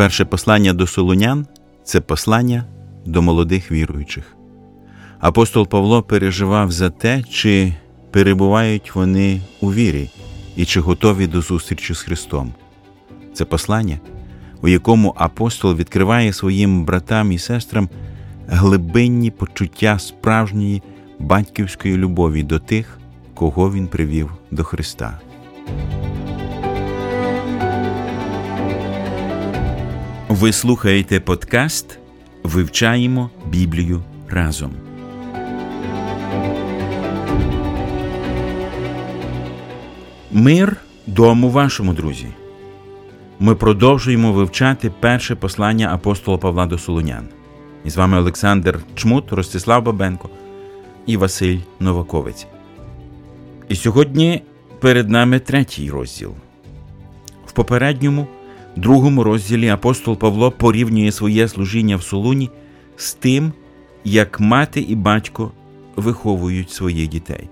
Перше послання до Солунян це послання до молодих віруючих. Апостол Павло переживав за те, чи перебувають вони у вірі і чи готові до зустрічі з Христом. Це послання, у якому апостол відкриває своїм братам і сестрам глибинні почуття справжньої батьківської любові до тих, кого він привів до Христа. Ви слухаєте подкаст Вивчаємо Біблію разом. Мир дому вашому друзі. Ми продовжуємо вивчати перше послання апостола Павла до Солонян. І з вами Олександр Чмут, Ростислав Бабенко і Василь Новаковець. І сьогодні перед нами третій розділ. В попередньому другому розділі апостол Павло порівнює своє служіння в Солуні з тим, як мати і батько виховують своїх дітей.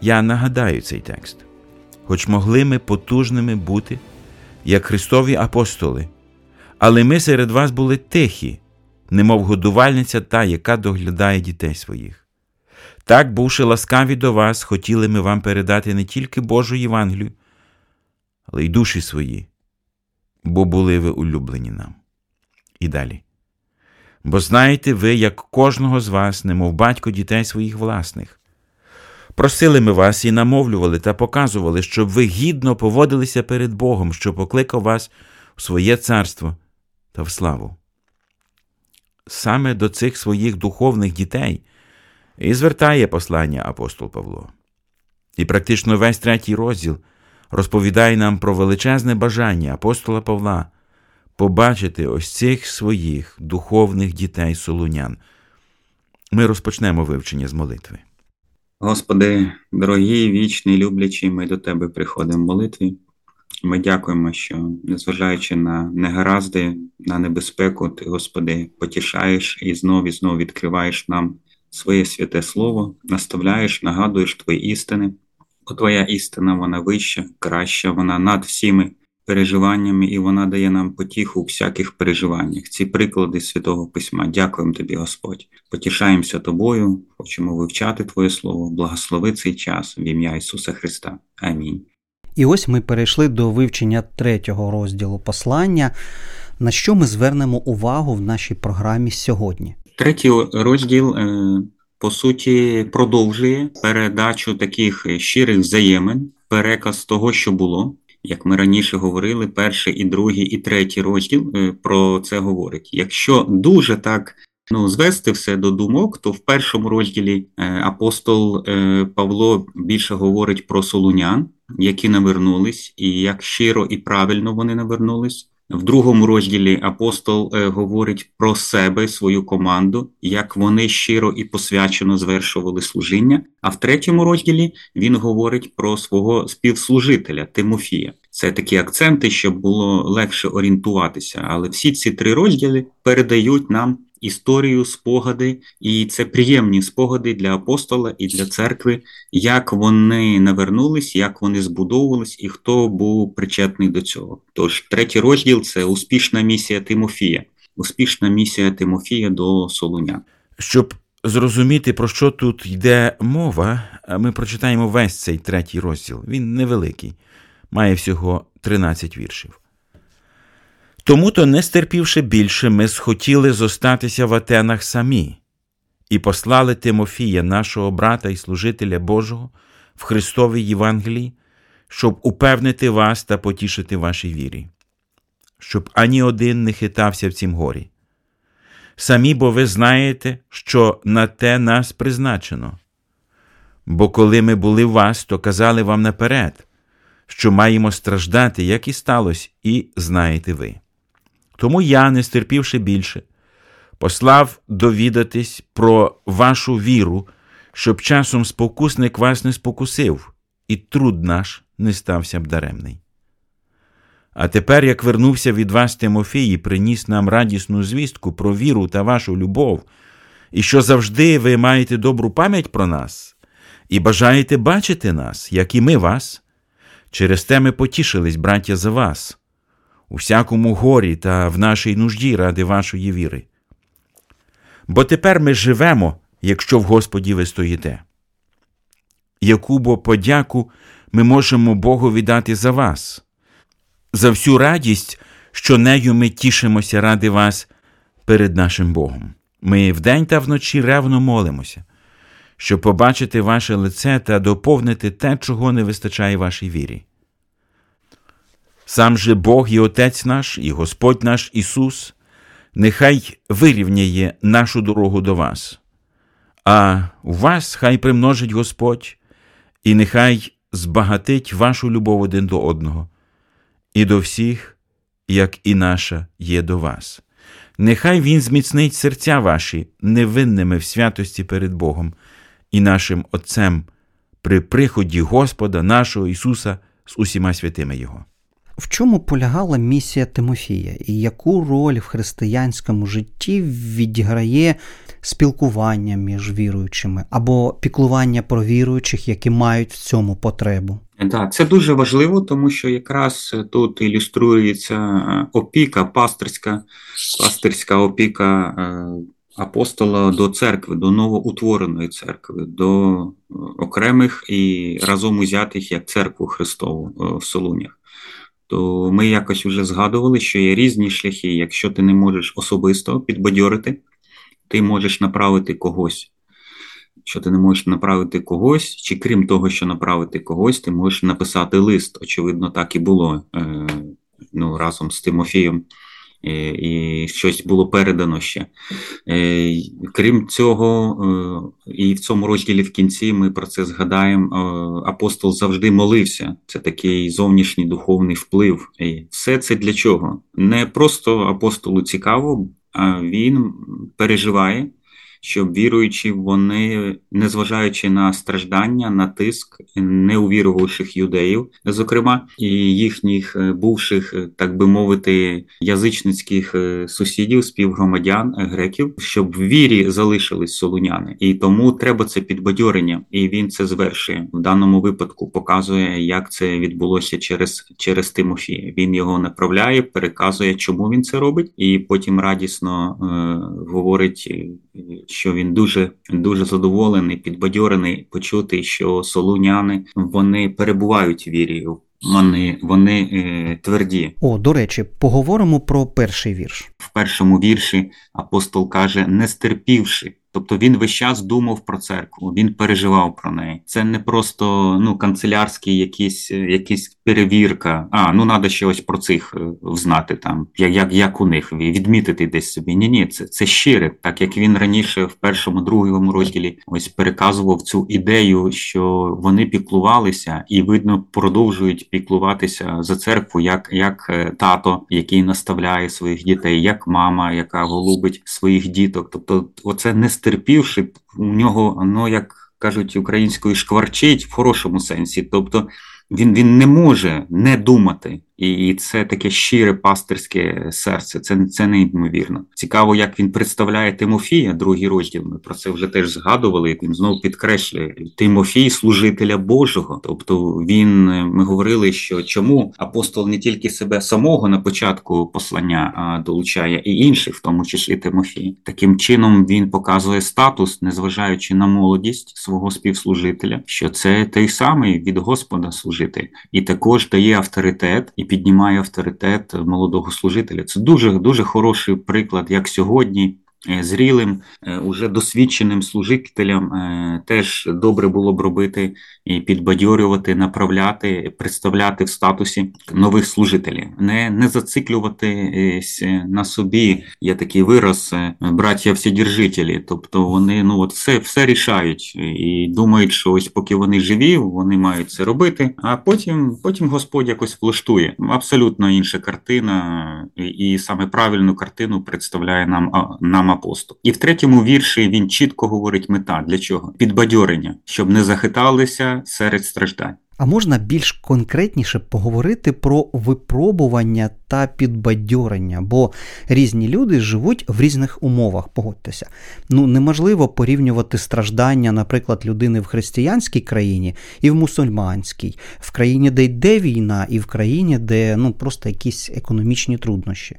Я нагадаю цей текст. Хоч могли ми потужними бути, як Христові апостоли, але ми серед вас були тихі, немов годувальниця та, яка доглядає дітей своїх. Так, бувши ласкаві до вас, хотіли ми вам передати не тільки Божу Євангелію, але й душі свої, бо були ви улюблені нам. І далі. Бо знаєте ви, як кожного з вас, немов батько дітей своїх власних. Просили ми вас і намовлювали та показували, щоб ви гідно поводилися перед Богом, що покликав вас в своє царство та в славу. Саме до цих своїх духовних дітей і звертає послання апостол Павло. І практично весь третій розділ розповідає нам про величезне бажання апостола Павла побачити ось цих своїх духовних дітей солунян. Ми розпочнемо вивчення з молитви. Господи, дорогий, вічний, люблячий, ми до Тебе приходимо в молитві. Ми дякуємо, що, незважаючи на негаразди, на небезпеку, Ти, Господи, потішаєш і знов і знов відкриваєш нам своє святе Слово, наставляєш, нагадуєш Твої істини. Бо Твоя істина, вона вища, краща, вона над всіми переживаннями, і вона дає нам потіху у всяких переживаннях. Ці приклади Святого Письма. Дякуємо Тобі, Господь. Потішаємося Тобою, хочемо вивчати Твоє Слово, благослови цей час в ім'я Ісуса Христа. Амінь. І ось ми перейшли до вивчення третього розділу послання, на що ми звернемо увагу в нашій програмі сьогодні. Третій розділ, е, по суті, продовжує передачу таких щирих взаємин, переказ того, що було. Як ми раніше говорили, перший і другий, і третій розділ е, про це говорить. Якщо дуже так ну, звести все до думок, то в першому розділі е, апостол Павло більше говорить про солунян, які навернулись, і як щиро і правильно вони навернулись. В другому розділі апостол е, говорить про себе, свою команду, як вони щиро і посвячено звершували служіння. А в третьому розділі він говорить про свого співслужителя Тимофія. Це такі акценти, щоб було легше орієнтуватися. Але всі ці три розділи передають нам історію, спогади, і це приємні спогади для апостола і для церкви, як вони навернулись, як вони збудовувались і хто був причетний до цього. Тож третій розділ це успішна місія Тимофія, успішна місія Тимофія до Солуня. Щоб зрозуміти, про що тут йде мова, ми прочитаємо весь цей третій розділ. Він невеликий, має всього 13 віршів. Тому то, не стерпівши більше, ми схотіли зостатися в Атенах самі і послали Тимофія, нашого брата і служителя Божого, в Христовій Євангелії, щоб упевнити вас та потішити вашій вірі, щоб ані один не хитався в цім горі. Самі бо ви знаєте, що на те нас призначено. Бо коли ми були в вас, то казали вам наперед, що маємо страждати, як і сталося, і знаєте ви. Тому я, не стерпівши більше, послав довідатись про вашу віру, щоб часом спокусник вас не спокусив, і труд наш не стався б даремний. А тепер, як вернувся від вас Тимофій і приніс нам радісну звістку про віру та вашу любов, і що завжди ви маєте добру пам'ять про нас і бажаєте бачити нас, як і ми вас, через те ми потішились, браття, за вас у всякому горі та в нашій нужді ради вашої віри. Бо тепер ми живемо, якщо в Господі ви стоїте. Яку бо подяку ми можемо Богу віддати за вас, за всю радість, що нею ми тішимося ради вас перед нашим Богом. Ми вдень та вночі ревно молимося, щоб побачити ваше лице та доповнити те, чого не вистачає вашій вірі. Сам же Бог і Отець наш, і Господь наш Ісус, нехай вирівняє нашу дорогу до вас, а у вас хай примножить Господь, і нехай збагатить вашу любов один до одного, і до всіх, як і наша є до вас. Нехай Він зміцнить серця ваші невинними в святості перед Богом і нашим Отцем при приході Господа нашого Ісуса з усіма святими Його. В чому полягала місія Тимофія і яку роль в християнському житті відіграє спілкування між віруючими або піклування про віруючих, які мають в цьому потребу? Так, це дуже важливо, тому що якраз тут ілюструється опіка, пастирська, пастирська опіка апостола до церкви, до новоутвореної церкви, до окремих і разом узятих як церкву Христову в Солунях то ми якось вже згадували, що є різні шляхи. Якщо ти не можеш особисто підбадьорити, ти можеш направити когось. Що ти не можеш направити когось, чи крім того, що направити когось, ти можеш написати лист. Очевидно, так і було е, ну, разом з Тимофієм. Е, і щось було передано ще. Е, крім цього, е, і в цьому розділі в кінці ми про це згадаємо. Апостол завжди молився. Це такий зовнішній духовний вплив. І Все це для чого? Не просто апостолу цікаво, а він переживає щоб віруючі, вони, незважаючи на страждання, на тиск неувірувавших юдеїв, зокрема, і їхніх е, бувших, е, так би мовити, язичницьких е, сусідів, співгромадян греків, щоб в вірі залишились солуняни, і тому треба це підбадьорення, і він це звершує в даному випадку. Показує, як це відбулося через через Тимофія. Він його направляє, переказує, чому він це робить, і потім радісно е, говорить що він дуже дуже задоволений, підбадьорений почути, що солуняни вони перебувають в вірі. Вони вони е, тверді. О, до речі, поговоримо про перший вірш. В першому вірші апостол каже: не стерпівши Тобто він весь час думав про церкву, він переживав про неї. Це не просто ну канцелярський якісь якісь перевірка. А ну треба ще ось про цих е, знати там, як як, як у них відмітити десь собі. Ні, ні, це це щире, так як він раніше в першому, другому розділі ось переказував цю ідею, що вони піклувалися і видно продовжують піклуватися за церкву, як як е, тато, який наставляє своїх дітей, як мама, яка голубить своїх діток. Тобто, оце не стерпівши, у нього, ну як кажуть українською, шкварчить в хорошому сенсі. Тобто він він не може не думати і це таке щире пастирське серце. Це це неймовірно. Цікаво, як він представляє Тимофія, другий розділ. Ми про це вже теж згадували. Він знову підкреслює Тимофій, служителя Божого. Тобто він ми говорили, що чому апостол не тільки себе самого на початку послання а долучає і інших, в тому числі Тимофій. Таким чином він показує статус, незважаючи на молодість свого співслужителя, що це той самий від Господа служитель, і також дає авторитет і піднімає авторитет молодого служителя. Це дуже дуже хороший приклад, як сьогодні. Е, зрілим, е, уже досвідченим служителям е, теж добре було б робити і підбадьорювати, направляти, представляти в статусі нових служителів, не не зациклюватись на собі. Є такий вираз браття вседержителі, тобто вони ну от все все рішають і думають, що ось поки вони живі, вони мають це робити. А потім потім Господь якось влаштує. Абсолютно інша картина, і, і саме правильну картину представляє нам нам сам апостол. І в третьому вірші він чітко говорить мета для чого? Підбадьорення, щоб не захиталися серед страждань. А можна більш конкретніше поговорити про випробування та підбадьорення, бо різні люди живуть в різних умовах, погодьтеся. Ну неможливо порівнювати страждання, наприклад, людини в християнській країні і в мусульманській, в країні, де йде війна, і в країні, де ну просто якісь економічні труднощі.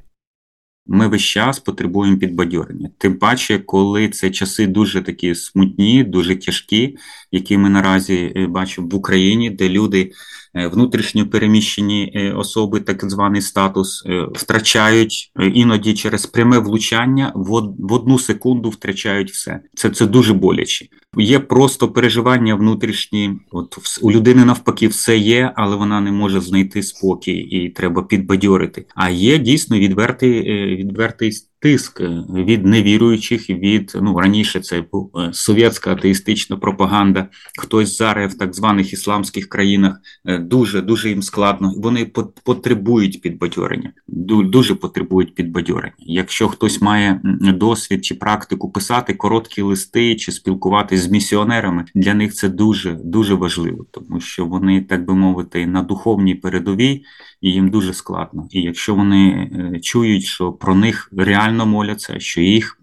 Ми весь час потребуємо підбадьорення. Тим паче, коли це часи дуже такі смутні, дуже тяжкі, які ми наразі е, бачимо в Україні, де люди внутрішньо переміщені е, особи, так званий статус, е, втрачають іноді через пряме влучання в одну секунду втрачають все. Це це дуже боляче. Є просто переживання внутрішні. От у людини навпаки, все є, але вона не може знайти спокій і треба підбадьорити. А є дійсно відвертий відвертий тиск від невіруючих, від ну раніше це був совєтська атеїстична пропаганда. Хтось зараз в так званих ісламських країнах дуже дуже їм складно. Вони потребують підбадьорення, дуже потребують підбадьорення. Якщо хтось має досвід чи практику писати короткі листи чи спілкуватись з місіонерами, для них це дуже дуже важливо, тому що вони, так би мовити, на духовній передовій і їм дуже складно. І якщо вони е, чують, що про них реально моляться, що їх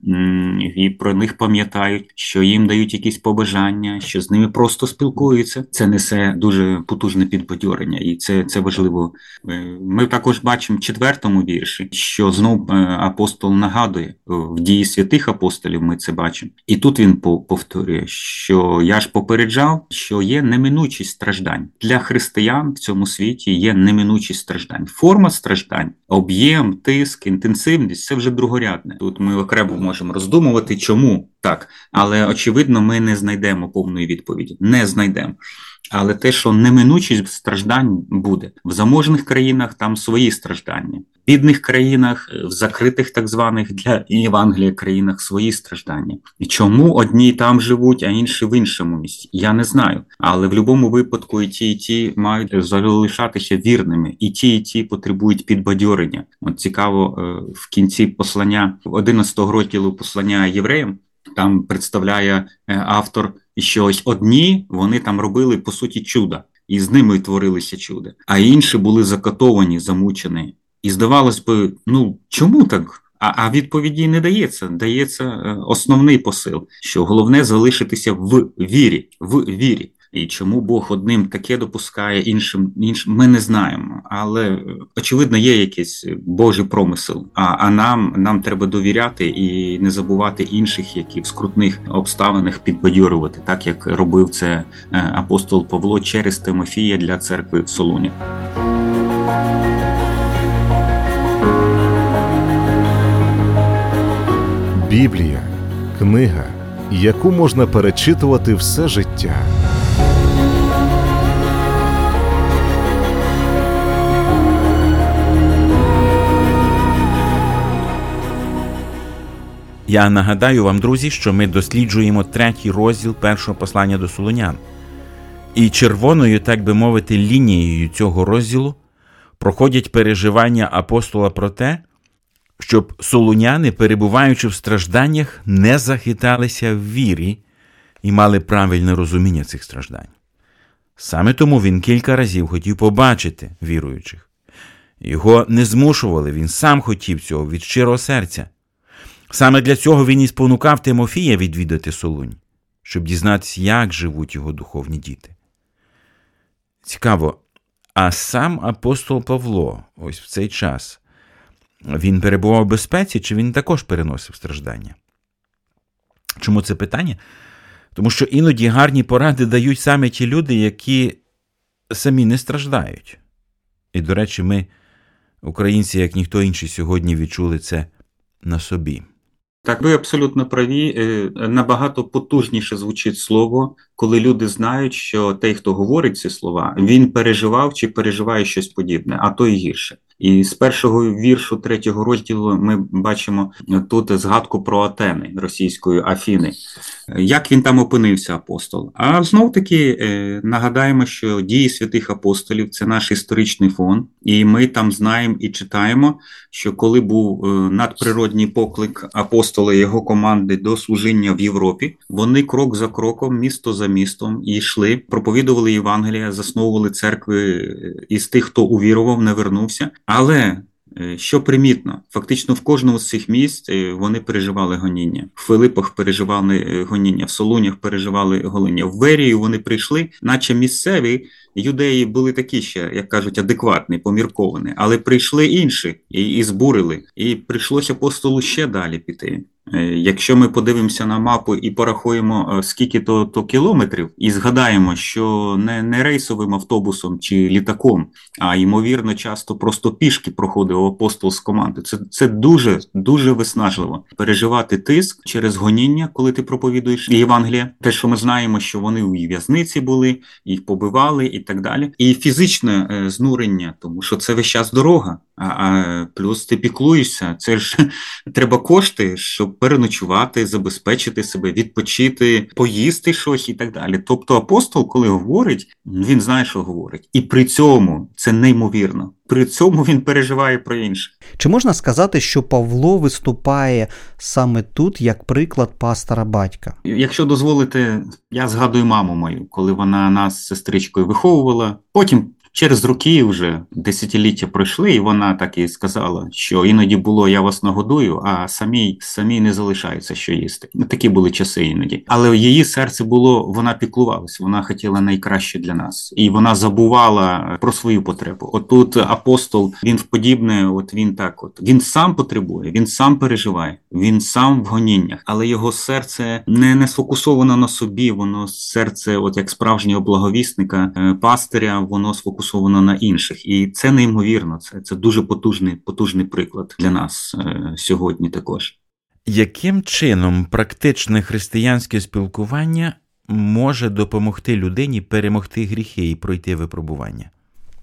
і про них пам'ятають, що їм дають якісь побажання, що з ними просто спілкуються, це несе дуже потужне підбадьорення, і це це важливо. Е, ми також бачимо в четвертому вірші, що знов е, апостол нагадує в дії святих апостолів. Ми це бачимо, і тут він повторює, що я ж попереджав, що є неминучість страждань для християн в цьому світі. Є неминучість страждань. Форма страждань, об'єм, тиск, інтенсивність це вже другорядне. Тут ми окремо можемо роздумувати, чому так, але очевидно, ми не знайдемо повної відповіді. Не знайдемо. Але те, що неминучість страждань буде в заможних країнах, там свої страждання, в бідних країнах, в закритих так званих для Євангелія країнах свої страждання. І чому одні там живуть, а інші в іншому місці? Я не знаю. Але в будь-якому випадку і ті, і ті мають залишатися вірними, і ті, і ті потребують підбадьорення. От цікаво е, в кінці послання 11 розділу послання євреям. Там представляє е, автор, що ось одні вони там робили по суті чуда, і з ними творилися чуда, а інші були закатовані, замучені. І здавалось би, ну чому так? А а відповіді не дається. Дається е, основний посил, що головне залишитися в вірі, в вірі. І чому Бог одним таке допускає, іншим іншим ми не знаємо. Але очевидно, є якийсь Божий промисел. А а нам нам треба довіряти і не забувати інших, які в скрутних обставинах підбадьорювати, так як робив це е, апостол Павло через Тимофія для церкви в Солуні. Біблія книга, яку можна перечитувати все життя. Я нагадаю вам, друзі, що ми досліджуємо третій розділ першого послання до Солонян. І червоною, так би мовити, лінією цього розділу проходять переживання апостола про те, щоб солуняни, перебуваючи в стражданнях, не захиталися в вірі і мали правильне розуміння цих страждань. Саме тому він кілька разів хотів побачити віруючих. Його не змушували, він сам хотів цього від щирого серця. Саме для цього він і спонукав Тимофія відвідати Солунь, щоб дізнатися, як живуть його духовні діти. Цікаво, а сам апостол Павло, ось в цей час, він перебував в безпеці, чи він також переносив страждання? Чому це питання? Тому що іноді гарні поради дають саме ті люди, які самі не страждають. І, до речі, ми, українці, як ніхто інший, сьогодні відчули це на собі. Так, ви абсолютно праві. Е, набагато потужніше звучить слово, коли люди знають, що той, хто говорить ці слова, він переживав чи переживає щось подібне, а то й гірше. І з першого віршу третього розділу ми бачимо тут згадку про Атени російської Афіни. Як він там опинився, апостол? А знов таки е, нагадаємо, що дії святих апостолів це наш історичний фон, і ми там знаємо і читаємо, що коли був е, надприродній поклик апостола і його команди до служіння в Європі, вони крок за кроком, місто за містом йшли, проповідували Євангелія, засновували церкви е, із тих, хто увірував, не вернувся. Але Е, що примітно, фактично в кожному з цих міст е, вони переживали гоніння. В Филипах переживали е, гоніння, в Солунях переживали гоніння. В Верію вони прийшли, наче місцеві юдеї були такі ще, як кажуть, адекватні, помірковані, але прийшли інші і, і збурили. І прийшлося апостолу ще далі піти. Е, якщо ми подивимося на мапу і порахуємо, е, скільки то то кілометрів, і згадаємо, що не не рейсовим автобусом чи літаком, а ймовірно, часто просто пішки проходив апостол з команди. Це це дуже дуже виснажливо переживати тиск через гоніння, коли ти проповідуєш Євангелія. Те, що ми знаємо, що вони у в'язниці були, їх побивали і так далі. І фізичне е, знурення, тому що це весь час дорога. А, а плюс ти піклуєшся. Це ж треба кошти, щоб переночувати, забезпечити себе, відпочити, поїсти щось і так далі. Тобто апостол, коли говорить, він знає, що говорить, і при цьому це неймовірно. При цьому він переживає про інше. Чи можна сказати, що Павло виступає саме тут як приклад пастора батька? Якщо дозволите, я згадую маму мою, коли вона нас з сестричкою виховувала. Потім Через роки вже десятиліття пройшли, і вона так і сказала, що іноді було я вас нагодую, а самій самій не залишається що їсти. Ну, такі були часи іноді. Але її серце було, вона піклувалася, вона хотіла найкраще для нас, і вона забувала про свою потребу. Отут апостол він подібне, от він так, от він сам потребує, він сам переживає, він сам в гоніннях, але його серце не не сфокусовано на собі. Воно серце, от як справжнього благовісника, е, пастиря, воно сфокусовано сфокусовано на інших, і це неймовірно. Це це дуже потужний потужний приклад для нас е, сьогодні. Також яким чином практичне християнське спілкування може допомогти людині перемогти гріхи і пройти випробування?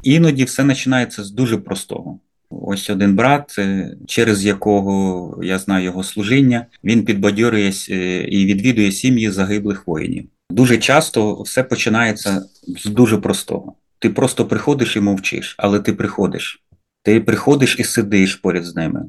Іноді все починається з дуже простого. Ось один брат, е, через якого я знаю його служіння, він підбадьорює е, і відвідує сім'ї загиблих воїнів. Дуже часто все починається з дуже простого. Ти просто приходиш і мовчиш, але ти приходиш. Ти приходиш і сидиш поряд з ними.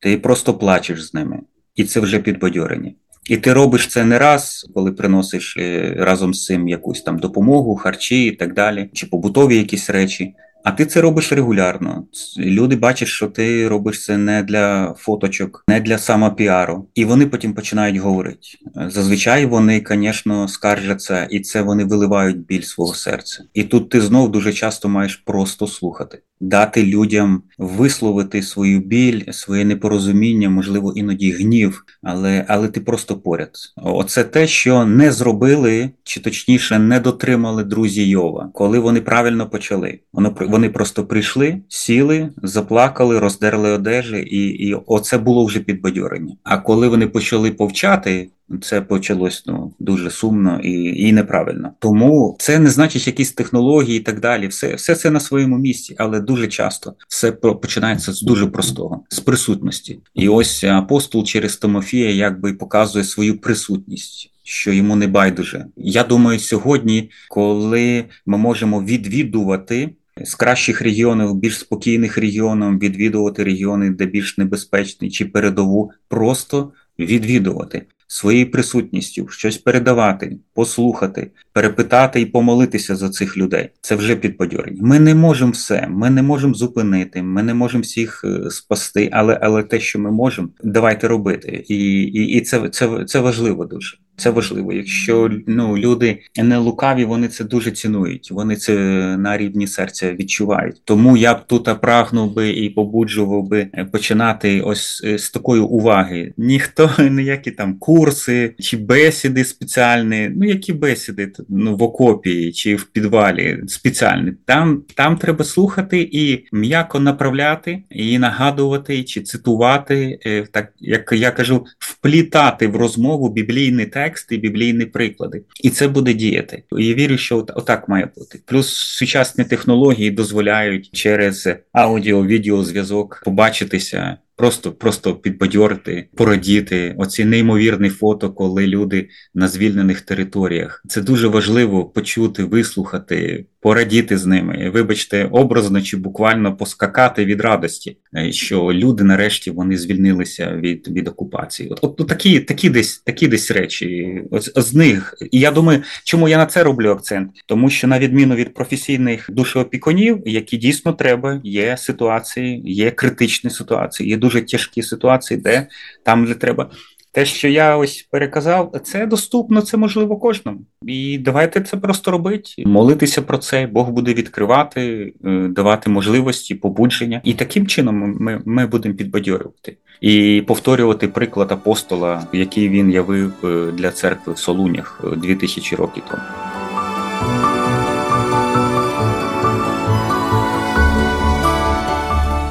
Ти просто плачеш з ними. І це вже підбадьорення. І ти робиш це не раз, коли приносиш е, разом з цим якусь там допомогу, харчі і так далі, чи побутові якісь речі. А ти це робиш регулярно. Люди бачать, що ти робиш це не для фоточок, не для самопіару. І вони потім починають говорити. Зазвичай вони, звісно, скаржаться, і це вони виливають біль свого серця. І тут ти знов дуже часто маєш просто слухати, дати людям висловити свою біль, своє непорозуміння, можливо, іноді гнів, але але ти просто поряд. Оце те, що не зробили, чи точніше не дотримали друзі Йова, коли вони правильно почали. Воно вони просто прийшли, сіли, заплакали, роздерли одежі, і і оце було вже підбадьорення. А коли вони почали повчати, це почалось ну дуже сумно і і неправильно. Тому це не значить якісь технології і так далі. Все все це на своєму місці, але дуже часто все починається з дуже простого, з присутності. І ось апостол через Тимофія якби показує свою присутність. Що йому не байдуже. Я думаю, сьогодні, коли ми можемо відвідувати з кращих регіонів, більш спокійних регіонів, відвідувати регіони, де більш небезпечні, чи передову, просто відвідувати своєю присутністю, щось передавати, послухати, перепитати і помолитися за цих людей. Це вже підбадьорення. Ми не можемо все, ми не можемо зупинити, ми не можемо всіх е, спасти, але але те, що ми можемо, давайте робити. І і, і це, це, це важливо дуже. Це важливо. Якщо ну люди не лукаві, вони це дуже цінують. Вони це на рівні серця відчувають. Тому я б тут прагнув би і побуджував би починати ось е, з такої уваги. Ніхто ніякі там курси чи бесіди спеціальні. Ну які бесіди ну в окопі чи в підвалі спеціальні. Там там треба слухати і м'яко направляти, і нагадувати, чи цитувати, е, так як я кажу, вплітати в розмову біблійний текст тексти, біблійні приклади, і це буде діяти. Я вірю, що отак має бути. Плюс сучасні технології дозволяють через аудіо, відеозв'язок побачитися просто просто підбадьорити, порадіти. Оці неймовірні фото, коли люди на звільнених територіях. Це дуже важливо почути, вислухати, порадіти з ними. Вибачте, образно чи буквально поскакати від радості, е, що люди нарешті вони звільнилися від від окупації. От, от такі такі десь такі десь речі. Ось з них. І я думаю, чому я на це роблю акцент? Тому що на відміну від професійних душеопікунів, які дійсно треба, є ситуації, є критичні ситуації, є дуже тяжкі ситуації, де там де треба. Те, що я ось переказав, це доступно, це можливо кожному. І давайте це просто робити, молитися про це. Бог буде відкривати, е, давати можливості, побудження. І таким чином ми ми будемо підбадьорювати і повторювати приклад апостола, який він явив е, для церкви в Солунях 2000 е, років тому.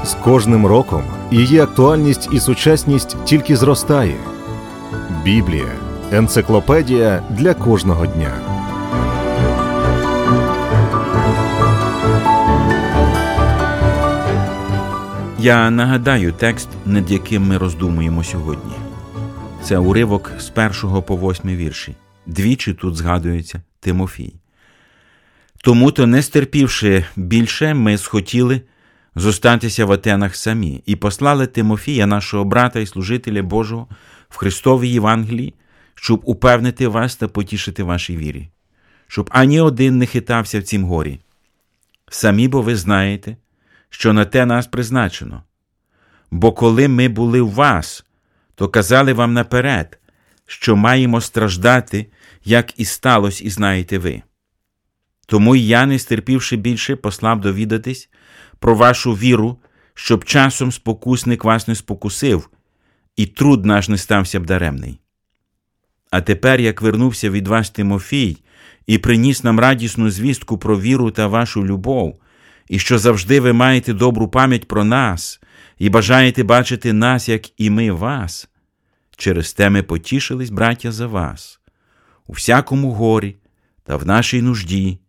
З кожним роком її актуальність і сучасність тільки зростає. Біблія енциклопедія для кожного дня. Я нагадаю текст, над яким ми роздумуємо сьогодні. Це уривок з першого по восьмий вірші. Двічі тут згадується Тимофій. Тому то, не стерпівши більше, ми схотіли зостатися в Атенах самі і послали Тимофія, нашого брата і служителя Божого, в Христовій Євангелії, щоб упевнити вас та потішити вашій вірі, щоб ані один не хитався в цім горі. Самі бо ви знаєте, що на те нас призначено. Бо коли ми були у вас, то казали вам наперед, що маємо страждати, як і сталося, і знаєте ви. Тому й я, не стерпівши більше, послав довідатись про вашу віру, щоб часом спокусник вас не спокусив, і труд наш не стався б даремний. А тепер, як вернувся від вас Тимофій і приніс нам радісну звістку про віру та вашу любов, і що завжди ви маєте добру пам'ять про нас і бажаєте бачити нас, як і ми вас, через те ми потішились, браття, за вас, у всякому горі та в нашій нужді,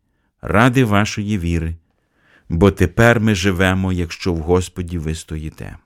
ради вашої віри, бо тепер ми живемо, якщо в Господі ви стоїте.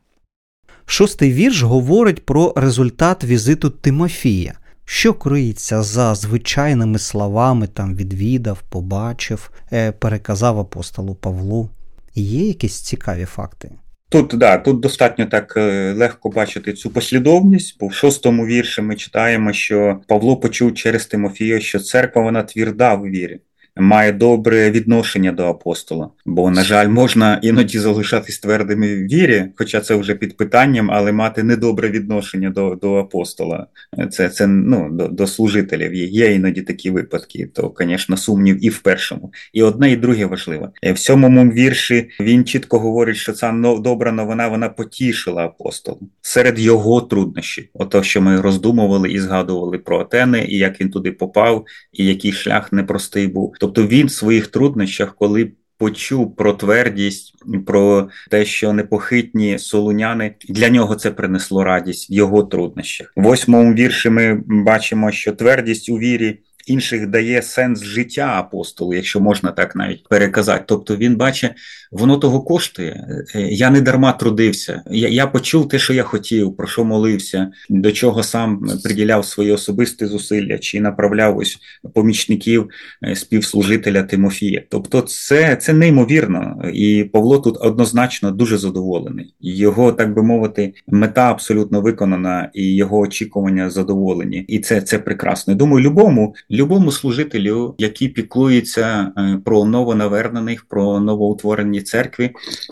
Шостий вірш говорить про результат візиту Тимофія, що криється за звичайними словами, там відвідав, побачив, е, переказав апостолу Павлу. Є якісь цікаві факти? Тут да, тут достатньо так е, легко бачити цю послідовність, бо в шостому вірші ми читаємо, що Павло почув через Тимофія, що церква вона твірда в вірі має добре відношення до апостола. Бо, на жаль, можна іноді залишатись твердими в вірі, хоча це вже під питанням, але мати недобре відношення до до апостола. Це це ну, до до служителів. Є іноді такі випадки, то, звісно, сумнів і в першому. І одне, і друге важливо. Е, в сьомому вірші він чітко говорить, що ця добра новина вона потішила апостола серед його труднощів. Ото, що ми роздумували і згадували про Атени, і як він туди попав, і який шлях непростий був. Тобто він в своїх труднощах, коли почув про твердість, про те, що непохитні солуняни для нього це принесло радість в його труднощах. В восьмому вірші ми бачимо, що твердість у вірі інших дає сенс життя апостолу, якщо можна так навіть переказати. Тобто він бачить, воно того коштує. Е, я не дарма трудився. Я я почув те, що я хотів, про що молився, до чого сам приділяв свої особисті зусилля чи направляв ось помічників е, співслужителя Тимофія. Тобто, це це неймовірно, і Павло тут однозначно дуже задоволений. Його, так би мовити, мета абсолютно виконана, і його очікування задоволені. І це це прекрасно. Думаю, любому любому служителю, який піклується е, про новонавернених, про новоутворені церкви,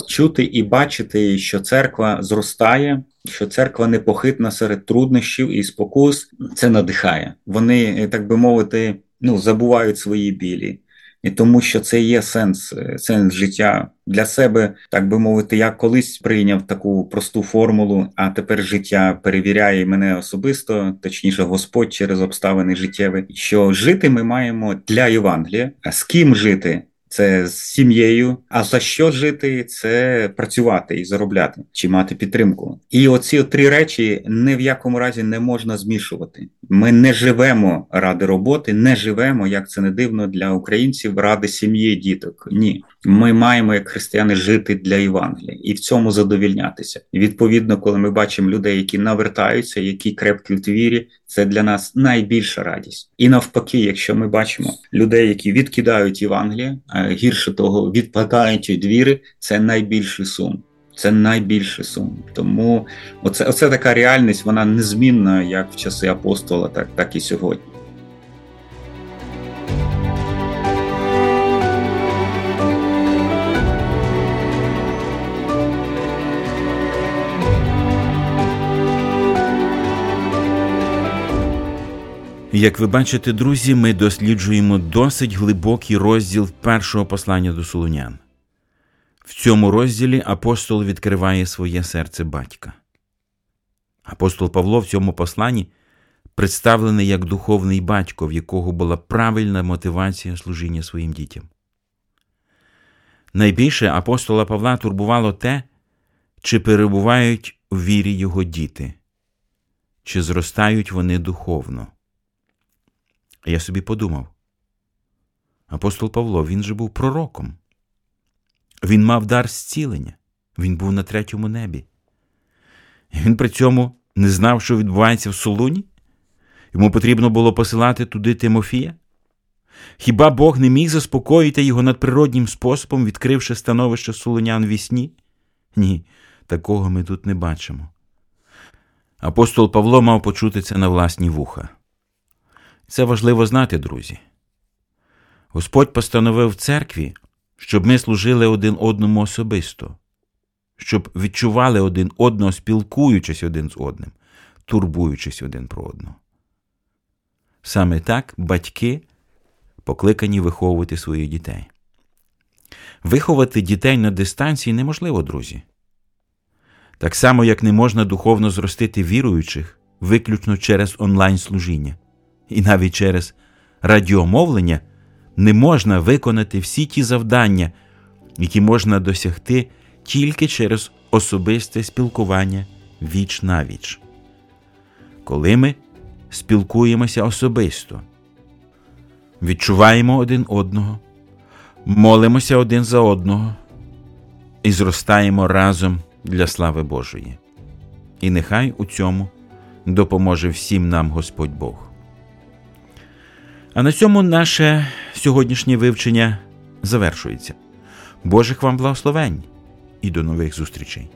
чути і бачити, що церква зростає. Що церква непохитна серед труднощів і спокус, це надихає. Вони, е, так би мовити, ну забувають свої білі і тому, що це є сенс, е, сенс життя для себе, так би мовити, я колись прийняв таку просту формулу, а тепер життя перевіряє мене особисто, точніше, Господь через обставини життєві, що жити ми маємо для Євангелія, а з ким жити це з сім'єю. А за що жити? Це працювати і заробляти чи мати підтримку. І оці три речі ні в якому разі не можна змішувати. Ми не живемо ради роботи, не живемо, як це не дивно для українців, ради сім'ї, діток. Ні, ми маємо як християни жити для Євангелія і в цьому задовільнятися. Відповідно, коли ми бачимо людей, які навертаються, які крепкі в вірі, це для нас найбільша радість. І навпаки, якщо ми бачимо людей, які відкидають Євангелія, гірше того, відпадають від віри, це найбільший сум. Це найбільший сум. Тому оце, оце така реальність, вона незмінна як в часи апостола, так, так і сьогодні. Як ви бачите, друзі, ми досліджуємо досить глибокий розділ першого послання до Солунян. В цьому розділі апостол відкриває своє серце батька. Апостол Павло в цьому посланні представлений як духовний батько, в якого була правильна мотивація служіння своїм дітям. Найбільше апостола Павла турбувало те, чи перебувають у вірі його діти, чи зростають вони духовно. Я собі подумав. Апостол Павло, він же був пророком. Він мав дар зцілення, він був на третьому небі. І Він при цьому не знав, що відбувається в Солуні. Йому потрібно було посилати туди Тимофія. Хіба Бог не міг заспокоїти його надприроднім способом, відкривши становище солонян вісні? Ні, такого ми тут не бачимо. Апостол Павло мав почути це на власні вуха. Це важливо знати, друзі. Господь постановив в церкві, щоб ми служили один одному особисто, щоб відчували один одного, спілкуючись один з одним, турбуючись один про одного. Саме так батьки покликані виховувати своїх дітей. Виховати дітей на дистанції неможливо, друзі. Так само, як не можна духовно зростити віруючих виключно через онлайн служіння і навіть через радіомовлення не можна виконати всі ті завдання, які можна досягти тільки через особисте спілкування віч на віч. Коли ми спілкуємося особисто, відчуваємо один одного, молимося один за одного і зростаємо разом для слави Божої. І нехай у цьому допоможе всім нам Господь Бог. А на цьому наше сьогоднішнє вивчення завершується. Божих вам благословень і до нових зустрічей!